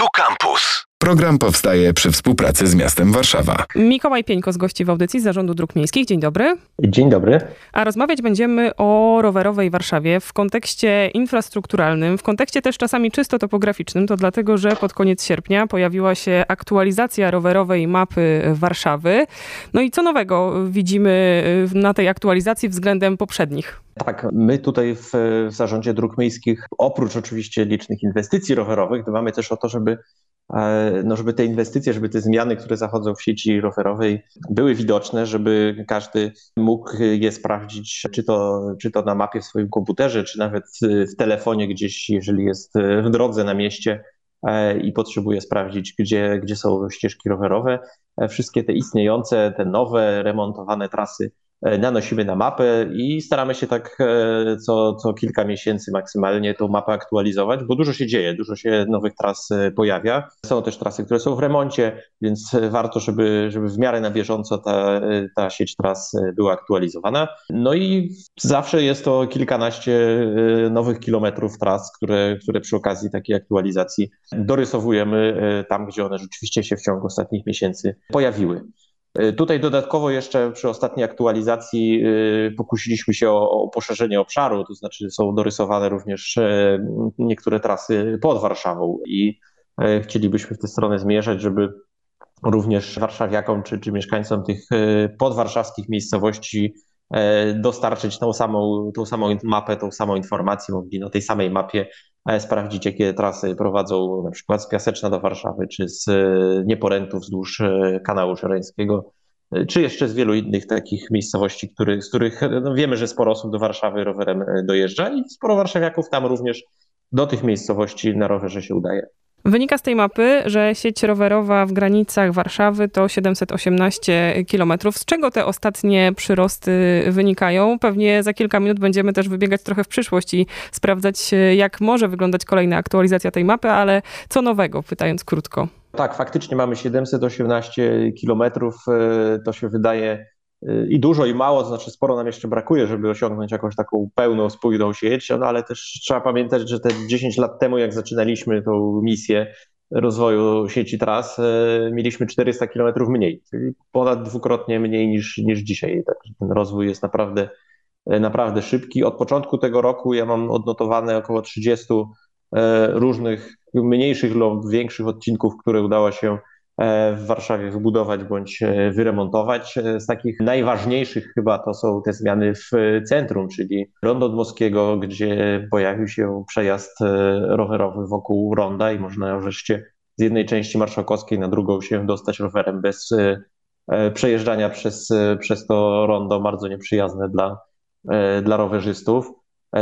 Tu Campus. Program powstaje przy współpracy z miastem Warszawa. Mikołaj Pieńko z gości w audycji z Zarządu Dróg Miejskich. Dzień dobry. Dzień dobry. A rozmawiać będziemy o rowerowej Warszawie w kontekście infrastrukturalnym, w kontekście też czasami czysto topograficznym. To dlatego, że pod koniec sierpnia pojawiła się aktualizacja rowerowej mapy Warszawy. No i co nowego widzimy na tej aktualizacji względem poprzednich? Tak, my tutaj w, w Zarządzie Dróg Miejskich, oprócz oczywiście licznych inwestycji rowerowych, dbamy też o to, żeby no żeby te inwestycje, żeby te zmiany, które zachodzą w sieci rowerowej były widoczne, żeby każdy mógł je sprawdzić, czy to, czy to na mapie w swoim komputerze, czy nawet w telefonie gdzieś, jeżeli jest w drodze na mieście e, i potrzebuje sprawdzić, gdzie, gdzie są ścieżki rowerowe. E, wszystkie te istniejące, te nowe, remontowane trasy nanosimy na mapę i staramy się tak e, co, co kilka miesięcy maksymalnie tą mapę aktualizować, bo dużo się dzieje, dużo się nowych tras e, pojawia. Są też trasy, które są w remoncie, więc warto, żeby, żeby w miarę na bieżąco ta, ta sieć tras była aktualizowana. No i zawsze jest to kilkanaście nowych kilometrów tras, które, które przy okazji takiej aktualizacji dorysowujemy tam, gdzie one rzeczywiście się w ciągu ostatnich miesięcy pojawiły. E, tutaj dodatkowo jeszcze przy ostatniej aktualizacji e, pokusiliśmy się o, o, poszerzenie obszaru, to znaczy są dorysowane również e, niektóre trasy pod Warszawą i chcielibyśmy w tę stronę zmierzać, żeby również warszawiakom czy, czy mieszkańcom tych podwarszawskich miejscowości dostarczyć tą samą, tą samą mapę, tą samą informację, mogli na tej samej mapie sprawdzić, jakie trasy prowadzą na przykład z Piaseczna do Warszawy, czy z e, Nieporętu wzdłuż e, kanału Szereńskiego, e, czy jeszcze z wielu innych takich miejscowości, który, z których no wiemy, że sporo osób do Warszawy rowerem dojeżdża i sporo warszawiaków tam również do tych miejscowości na rowerze się udaje. Wynika z tej mapy, że sieć rowerowa w granicach Warszawy to 718 km. Z czego te ostatnie przyrosty wynikają? Pewnie za kilka minut będziemy też wybiegać trochę w przyszłość i sprawdzać, jak może wyglądać kolejna aktualizacja tej mapy, ale co nowego, pytając krótko. Tak, faktycznie mamy 718 kilometrów. E, to się wydaje i dużo, i mało, to znaczy sporo nam jeszcze brakuje, żeby osiągnąć jakąś taką pełną, spójną sieć, no ale też trzeba pamiętać, że te 10 lat temu, jak zaczynaliśmy tą misję rozwoju sieci tras, e, mieliśmy 400 km mniej, czyli ponad dwukrotnie mniej niż, niż dzisiaj. Także ten rozwój jest naprawdę, e, naprawdę szybki. Od początku tego roku ja mam odnotowane około 30 e, różnych mniejszych lub większych odcinków, które udało się w Warszawie wybudować bądź e, wyremontować. E, z takich najważniejszych chyba to są te zmiany w centrum, czyli Rondo Dmowskiego, gdzie pojawił się przejazd rowerowy wokół ronda i można wreszcie z jednej części marszałkowskiej na drugą się dostać rowerem bez przejeżdżania przez, przez to rondo bardzo nieprzyjazne dla, dla rowerzystów.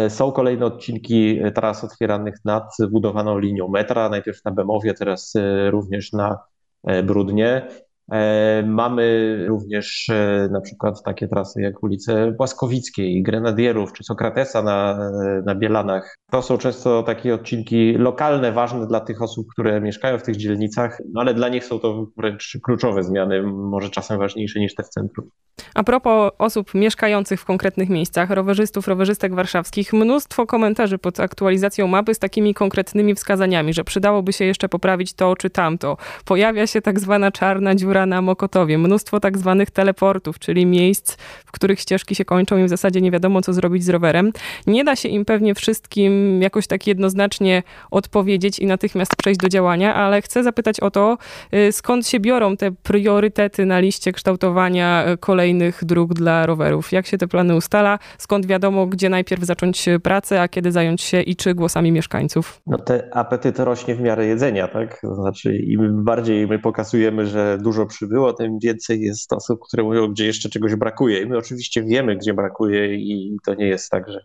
Są kolejne odcinki tras otwieranych nad budowaną linią metra, najpierw na Bemowie, teraz również na E, brudnie. E, mamy również e, na przykład takie trasy jak ulice Błaskowickiej, Grenadierów czy Sokratesa na, na Bielanach. To są często takie odcinki lokalne, ważne dla tych osób, które mieszkają w tych dzielnicach, no ale dla nich są to wręcz kluczowe zmiany, może czasem ważniejsze niż te w centrum. A propos osób mieszkających w konkretnych miejscach, rowerzystów, rowerzystek warszawskich, mnóstwo komentarzy pod aktualizacją mapy z takimi konkretnymi wskazaniami, że przydałoby się jeszcze poprawić to czy tamto. Pojawia się tak zwana czarna dziura na Mokotowie, mnóstwo tak zwanych teleportów, czyli miejsc, w których ścieżki się kończą i w zasadzie nie wiadomo, co zrobić z rowerem. Nie da się im pewnie wszystkim jakoś tak jednoznacznie odpowiedzieć i natychmiast przejść do działania, ale chcę zapytać o to, y, skąd się biorą te priorytety na liście kształtowania y, kolejnych dróg dla rowerów? Jak się te plany ustala? Skąd wiadomo, gdzie najpierw zacząć pracę, a kiedy zająć się i czy głosami mieszkańców? No te apetyt rośnie w miarę jedzenia, tak? To znaczy im bardziej my pokazujemy, że dużo przybyło, tym więcej jest osób, które mówią, gdzie jeszcze czegoś brakuje. I my oczywiście wiemy, gdzie brakuje i to nie jest tak, że,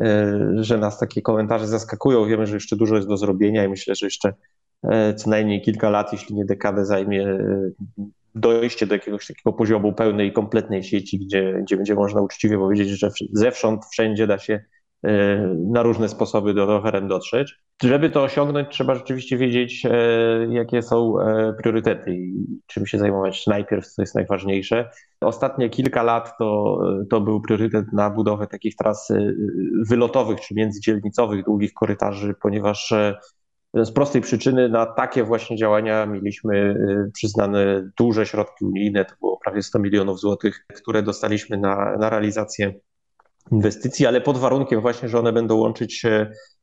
e, że nas takie komentarze zaskakują. Wiemy, że jeszcze dużo jest do zrobienia i myślę, że jeszcze e, co najmniej kilka lat, jeśli nie dekadę zajmie e, dojście do jakiegoś takiego poziomu pełnej kompletnej sieci, gdzie, gdzie będzie można uczciwie powiedzieć, że zewsząd, wszędzie da się na różne sposoby do rowerem dotrzeć. Żeby to osiągnąć, trzeba rzeczywiście wiedzieć, e, jakie są e, priorytety i czym się zajmować najpierw, co jest najważniejsze. Ostatnie kilka lat to, to był priorytet na budowę takich tras e, wylotowych czy międzydzielnicowych, długich korytarzy, ponieważ z prostej przyczyny na takie właśnie działania mieliśmy przyznane duże środki unijne, to było prawie 100 milionów złotych, które dostaliśmy na, na realizację inwestycji, ale pod warunkiem właśnie, że one będą łączyć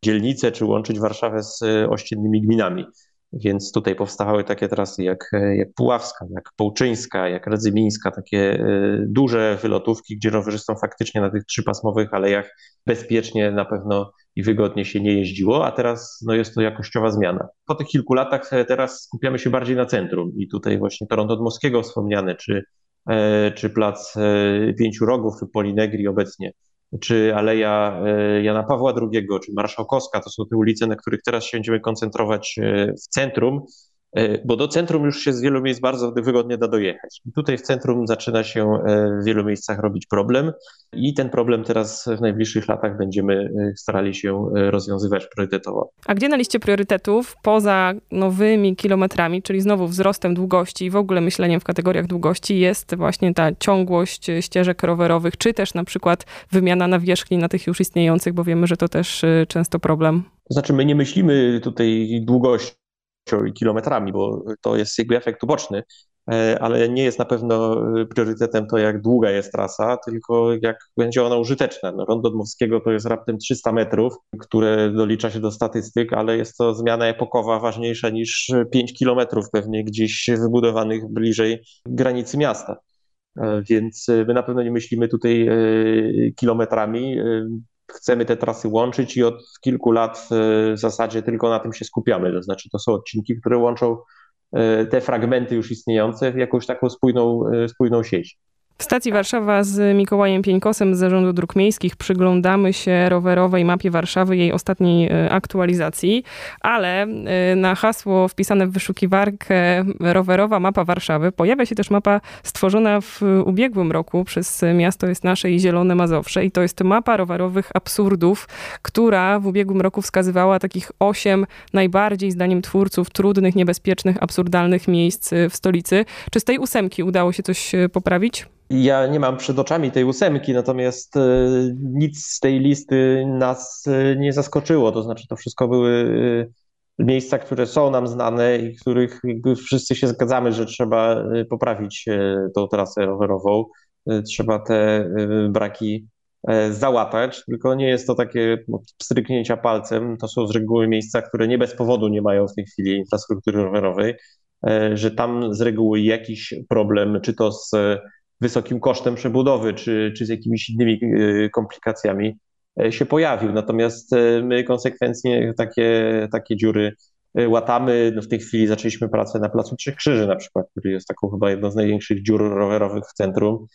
dzielnice czy łączyć Warszawę z ościennymi gminami. Więc tutaj powstawały takie trasy jak, jak Puławska, jak Połczyńska, jak Radzymińska, takie e, duże wylotówki, gdzie rowerzystom faktycznie na tych trzypasmowych alejach bezpiecznie na pewno i wygodnie się nie jeździło, a teraz no, jest to jakościowa zmiana. Po tych kilku latach e, teraz skupiamy się bardziej na centrum i tutaj właśnie Toronto Dmowskiego wspomniane, czy, e, czy Plac Pięciu Rogów, czy Polinegri obecnie czy Aleja e, Jana Pawła II, czy Marszałkowska, to są te ulice, na których teraz się będziemy koncentrować e, w centrum, bo do centrum już się z wielu miejsc bardzo wygodnie da dojechać. I tutaj w centrum zaczyna się e, w wielu miejscach robić problem i ten problem teraz w najbliższych latach będziemy e, starali się rozwiązywać priorytetowo. A gdzie na liście priorytetów, poza nowymi kilometrami, czyli znowu wzrostem długości i w ogóle myśleniem w kategoriach długości, jest właśnie ta ciągłość ścieżek rowerowych, czy też na przykład wymiana nawierzchni na tych już istniejących, bo wiemy, że to też często problem. To znaczy, my nie myślimy tutaj długości i kilometrami, bo to jest jakby efekt uboczny, e, ale nie jest na pewno e, priorytetem to, jak długa jest trasa, tylko jak będzie ona użyteczna. No, Rondo Dmowskiego to jest raptem 300 metrów, które dolicza się do statystyk, ale jest to zmiana epokowa ważniejsza niż 5 kilometrów pewnie gdzieś wybudowanych bliżej granicy miasta. E, więc my na pewno nie myślimy tutaj kilometrami chcemy te trasy łączyć i od kilku lat e, w zasadzie tylko na tym się skupiamy. To znaczy, to są odcinki, które łączą e, te fragmenty już istniejące w jakąś taką spójną, e, spójną sieć. W stacji Warszawa z Mikołajem Pieńkosem z Zarządu Dróg Miejskich przyglądamy się rowerowej mapie Warszawy, jej ostatniej e, aktualizacji, ale e, na hasło wpisane w wyszukiwarkę rowerowa mapa Warszawy pojawia się też mapa stworzona w ubiegłym roku przez Miasto jest Nasze i Zielone Mazowsze i to jest mapa rowerowych absurdów, która w ubiegłym roku wskazywała takich osiem najbardziej, zdaniem twórców, trudnych, niebezpiecznych, absurdalnych miejsc w stolicy. Czy z tej ósemki udało się coś e, poprawić? Ja nie mam przed oczami tej ósemki, natomiast e, nic z tej listy nas e, nie zaskoczyło. To znaczy, to wszystko były e, miejsca, które są nam znane i których wszyscy się zgadzamy, że trzeba poprawić tą trasę rowerową. Trzeba te braki załatać, tylko nie jest to takie stryknięcia palcem. To są z reguły miejsca, które nie bez powodu nie mają w tej chwili infrastruktury rowerowej, że tam z reguły jakiś problem, czy to z wysokim kosztem przebudowy, czy, czy z jakimiś innymi e, komplikacjami e, się pojawił. Natomiast e, my konsekwentnie takie, takie dziury łatamy. No w tej chwili zaczęliśmy pracę na Placu Trzech Krzyży na przykład, który jest taką chyba jedną z największych dziur rowerowych w centrum,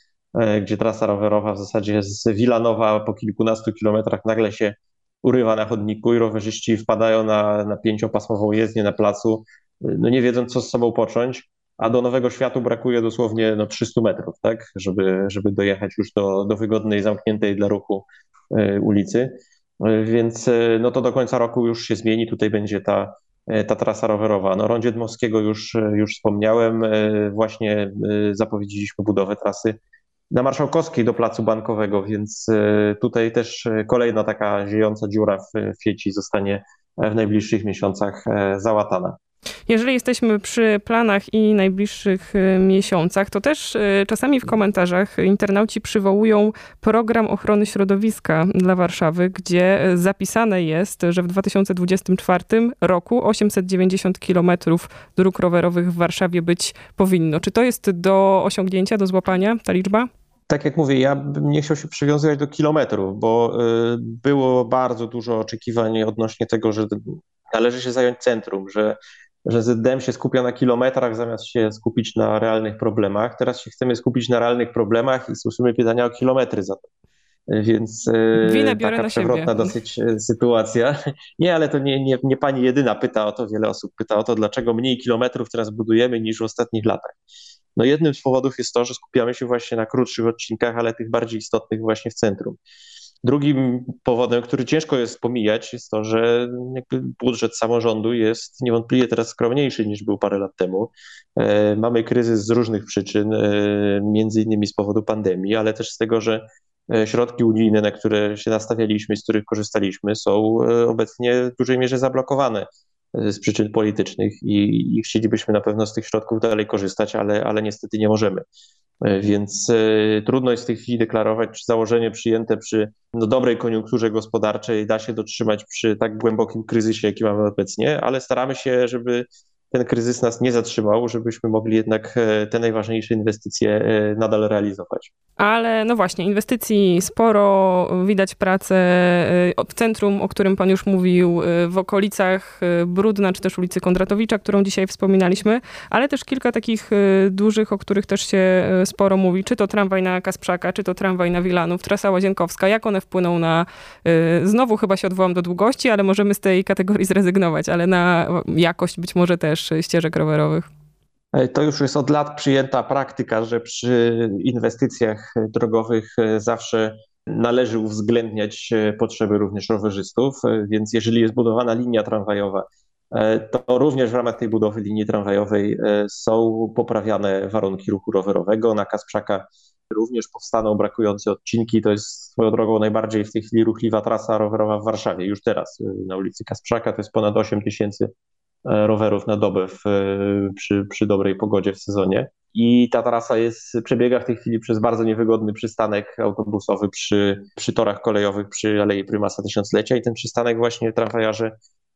gdzie trasa rowerowa w zasadzie z Wilanowa po kilkunastu kilometrach nagle się urywa na chodniku i rowerzyści wpadają na, na pięciopasmową jezdnię na placu, no nie wiedząc co z sobą począć a do Nowego Światu brakuje dosłownie no, 300 metrów, tak, żeby, żeby dojechać już do, do wygodnej, zamkniętej dla ruchu e, ulicy. E, więc e, no to do końca roku już się zmieni. Tutaj będzie ta, ta trasa rowerowa. No, Rondzie Dmowskiego już, już wspomniałem. Właśnie zapowiedzieliśmy budowę trasy na Marszałkowskiej do Placu Bankowego, więc tutaj też kolejna taka ziejąca dziura w, w sieci zostanie w najbliższych miesiącach załatana. Jeżeli jesteśmy przy planach i najbliższych y, miesiącach, to też y, czasami w komentarzach internauci przywołują program ochrony środowiska dla Warszawy, gdzie zapisane jest, że w 2024 roku 890 kilometrów dróg rowerowych w Warszawie być powinno. Czy to jest do osiągnięcia, do złapania ta liczba? tak jak mówię, ja bym nie chciał się przywiązywać do kilometrów, bo y, było bardzo dużo oczekiwań odnośnie tego, że należy się zająć centrum, że że ZDM się skupia na kilometrach zamiast się skupić na realnych problemach. Teraz się chcemy skupić na realnych problemach i słyszymy pytania o kilometry za to. Więc e, Winę taka przewrotna siebie. dosyć e, sytuacja. Nie, ale to nie, nie, nie pani jedyna pyta o to, wiele osób pyta o to, dlaczego mniej kilometrów teraz budujemy niż w ostatnich latach. No jednym z powodów jest to, że skupiamy się właśnie na krótszych odcinkach, ale tych bardziej istotnych właśnie w centrum. Drugim powodem, który ciężko jest pomijać, jest to, że budżet samorządu jest niewątpliwie teraz skromniejszy niż był parę lat temu. E, mamy kryzys z różnych przyczyn, e, między innymi z powodu pandemii, ale też z tego, że e, środki unijne, na które się nastawialiśmy, z których korzystaliśmy, są obecnie w dużej mierze zablokowane. z przyczyn politycznych i, i chcielibyśmy na pewno z tych środków dalej korzystać, ale, ale niestety nie możemy. Więc trudno jest w tej chwili deklarować, czy założenie przyjęte przy no, dobrej koniunkturze gospodarczej da się dotrzymać przy tak głębokim kryzysie, jaki mamy obecnie, ale staramy się, żeby ten kryzys nas nie zatrzymał, żebyśmy mogli jednak e, te najważniejsze inwestycje e, nadal realizować. Ale no właśnie, inwestycji sporo, widać pracę e, w centrum, o którym pan już mówił, w okolicach Brudna, czy też ulicy Kondratowicza, którą dzisiaj wspominaliśmy, ale też kilka takich dużych, o których też się sporo mówi, czy to tramwaj na Kasprzaka, czy to tramwaj na Wilanów, trasa Łazienkowska, jak one wpłyną na, znowu chyba się odwołam do długości, ale możemy z tej kategorii zrezygnować, ale na jakość być może też ścieżek rowerowych? E, to już jest od lat przyjęta praktyka, że przy inwestycjach drogowych e, zawsze należy uwzględniać e, potrzeby również rowerzystów, więc jeżeli jest budowana linia tramwajowa, to również w ramach tej budowy linii tramwajowej są poprawiane warunki ruchu rowerowego. Na Kasprzaka również powstaną brakujące odcinki. To jest swoją drogą najbardziej w tej chwili ruchliwa trasa rowerowa w Warszawie. Już teraz na ulicy Kasprzaka to jest ponad 8 tysięcy E, rowerów na dobę w, przy, przy dobrej pogodzie w sezonie. I ta trasa jest, przebiega w tej chwili przez bardzo niewygodny przystanek autobusowy przy, przy torach kolejowych przy Alei Prymasa Tysiąclecia i ten przystanek właśnie tramwajarze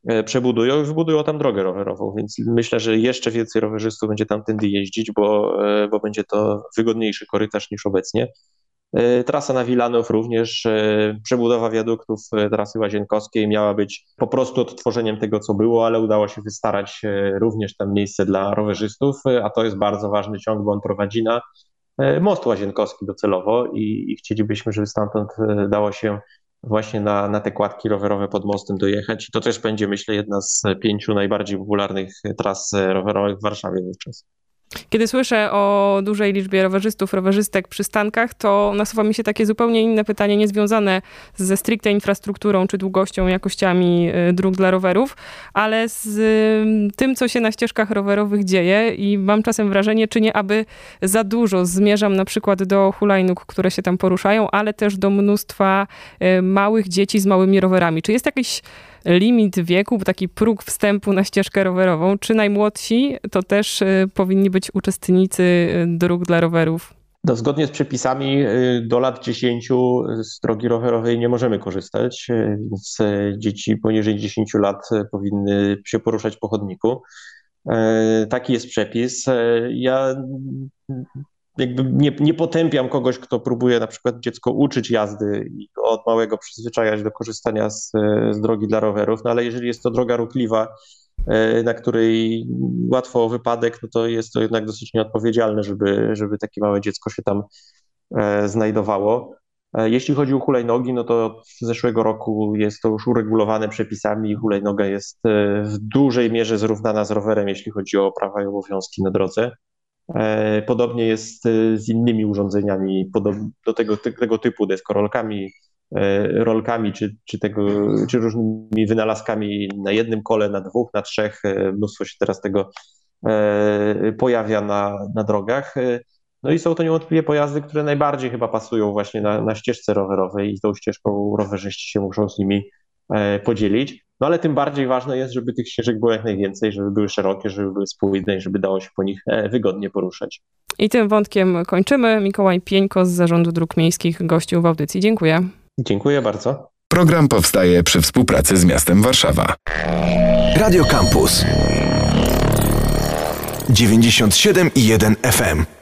e, przebudują i wybudują tam drogę rowerową, więc myślę, że jeszcze więcej rowerzystów będzie tam tędy jeździć, bo, e, bo będzie to wygodniejszy korytarz niż obecnie. E, trasa na Wilanów również, e, przebudowa wiaduktów e, trasy łazienkowskiej miała być po prostu odtworzeniem tego, co było, ale udało się wystarać również tam miejsce dla rowerzystów, a to jest bardzo ważny ciąg, bo on prowadzi na most łazienkowski docelowo i, i chcielibyśmy, żeby stamtąd dało się właśnie na, na te kładki rowerowe pod mostem dojechać. I to też będzie, myślę, jedna z pięciu najbardziej popularnych tras rowerowych w Warszawie wówczas. Kiedy słyszę o dużej liczbie rowerzystów, rowerzystek przy stankach, to nasuwa mi się takie zupełnie inne pytanie, niezwiązane ze stricte infrastrukturą, czy długością, jakościami y, dróg dla rowerów, ale z y, tym, co się na ścieżkach rowerowych dzieje i mam czasem wrażenie, czy nie aby za dużo zmierzam na przykład do hulajnóg, które się tam poruszają, ale też do mnóstwa y, małych dzieci z małymi rowerami. Czy jest jakiś limit wieku, taki próg wstępu na ścieżkę rowerową. Czy najmłodsi to też powinni być uczestnicy y, dróg dla rowerów? No, zgodnie z przepisami y, do lat 10 z drogi rowerowej nie możemy korzystać, więc dzieci poniżej 10 lat powinny się poruszać po chodniku. Taki jest przepis. Ja jakby nie, nie potępiam kogoś, kto próbuje na przykład dziecko uczyć jazdy i od małego przyzwyczajać do korzystania z, z drogi dla rowerów, no ale jeżeli jest to droga ruchliwa, na której łatwo o wypadek, no to jest to jednak dosyć nieodpowiedzialne, żeby, żeby takie małe dziecko się tam e, znajdowało. E, jeśli chodzi o hulajnogi, no to od zeszłego roku jest to już uregulowane przepisami. Hulajnoga jest w dużej mierze zrównana z rowerem, jeśli chodzi o prawa i obowiązki na drodze. E, podobnie jest e, z innymi urządzeniami do tego, tego typu deskorolkami, e, rolkami czy, czy, tego, czy różnymi wynalazkami na jednym kole, na dwóch, na trzech. Mnóstwo się teraz tego pojawia na, na drogach. No i są to niewątpliwie pojazdy, które najbardziej chyba pasują właśnie na, na ścieżce rowerowej i tą ścieżką rowerzyści się muszą z nimi podzielić. No ale tym bardziej ważne jest, żeby tych ścieżek było jak najwięcej, żeby były szerokie, żeby były spójne i żeby dało się po nich e, wygodnie poruszać. I tym wątkiem kończymy. Mikołaj Pieńko z Zarządu Dróg Miejskich gościł w audycji. Dziękuję. Dziękuję bardzo. Program powstaje przy współpracy z miastem Warszawa. Radio Campus 97 i 1 FM.